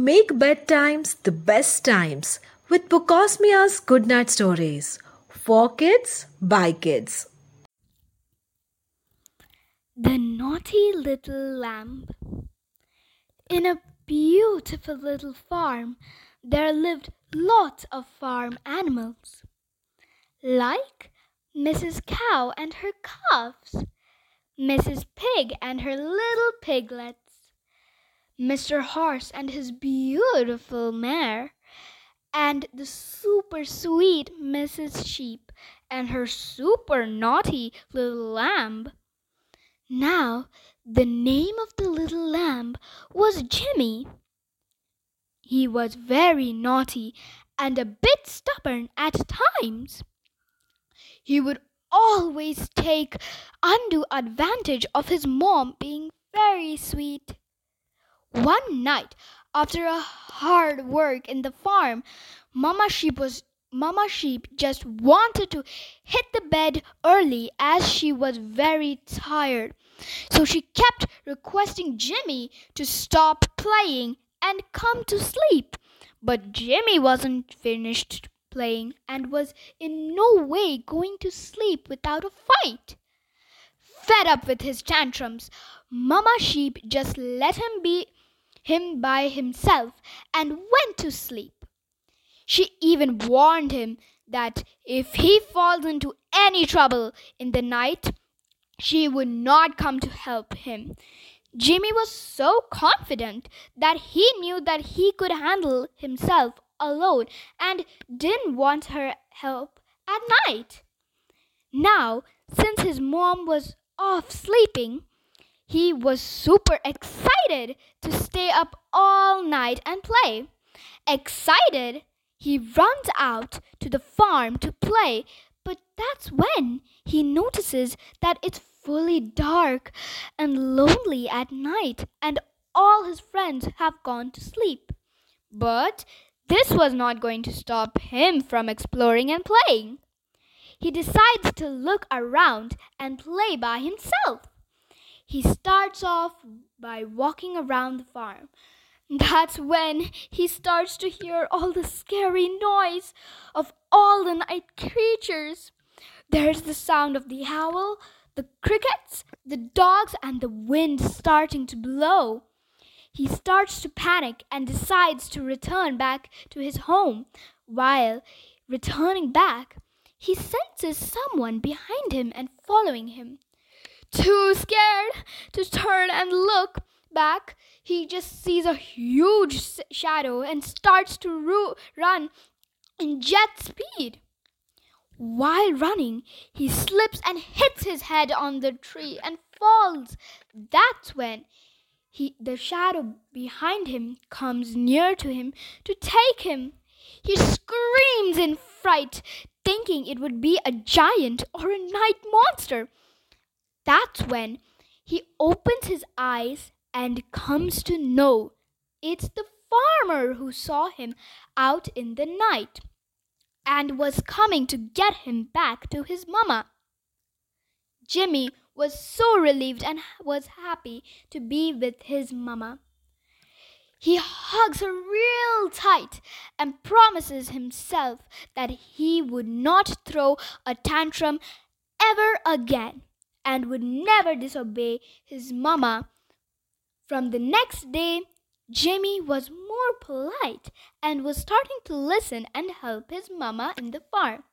Make bedtimes the best times with Bookosmia's Goodnight Stories. For kids, by kids. The Naughty Little Lamb. In a beautiful little farm, there lived lots of farm animals, like Mrs. Cow and her calves, Mrs. Pig and her little piglets, Mr. Horse and his beautiful mare, and the super sweet Mrs. Sheep and her super naughty little lamb. Now, the name of the little lamb was Jimmy. He was very naughty and a bit stubborn at times. He would always take undue advantage of his mom being very sweet. One night, after a hard work in the farm, Mama Sheep was Mama Sheep just wanted to hit the bed early as she was very tired. So she kept requesting Jimmy to stop playing and come to sleep. But Jimmy wasn't finished playing and was in no way going to sleep without a fight. Fed up with his tantrums, Mama Sheep just let him be him by himself and went to sleep. She even warned him that if he falls into any trouble in the night, she would not come to help him. Jimmy was so confident that he knew that he could handle himself alone and didn't want her help at night. Now, since his mom was off sleeping, he was super excited to stay up all night and play. Excited he runs out to the farm to play, but that's when he notices that it's fully dark and lonely at night and all his friends have gone to sleep. But this was not going to stop him from exploring and playing. He decides to look around and play by himself. He starts off by walking around the farm, that's when he starts to hear all the scary noise of all the night creatures. There's the sound of the owl, the crickets, the dogs, and the wind starting to blow. He starts to panic and decides to return back to his home. While returning back, he senses someone behind him and following him. Too scared to turn and look, back, he just sees a huge shadow and starts to ru- run in jet speed. While running, he slips and hits his head on the tree and falls. That's when he, the shadow behind him comes near to him to take him. He screams in fright, thinking it would be a giant or a night monster. That's when he opens his eyes and comes to know it's the farmer who saw him out in the night and was coming to get him back to his mamma. Jimmy was so relieved and was happy to be with his mamma. He hugs her real tight and promises himself that he would not throw a tantrum ever again and would never disobey his mamma from the next day, Jimmy was more polite and was starting to listen and help his mamma in the farm.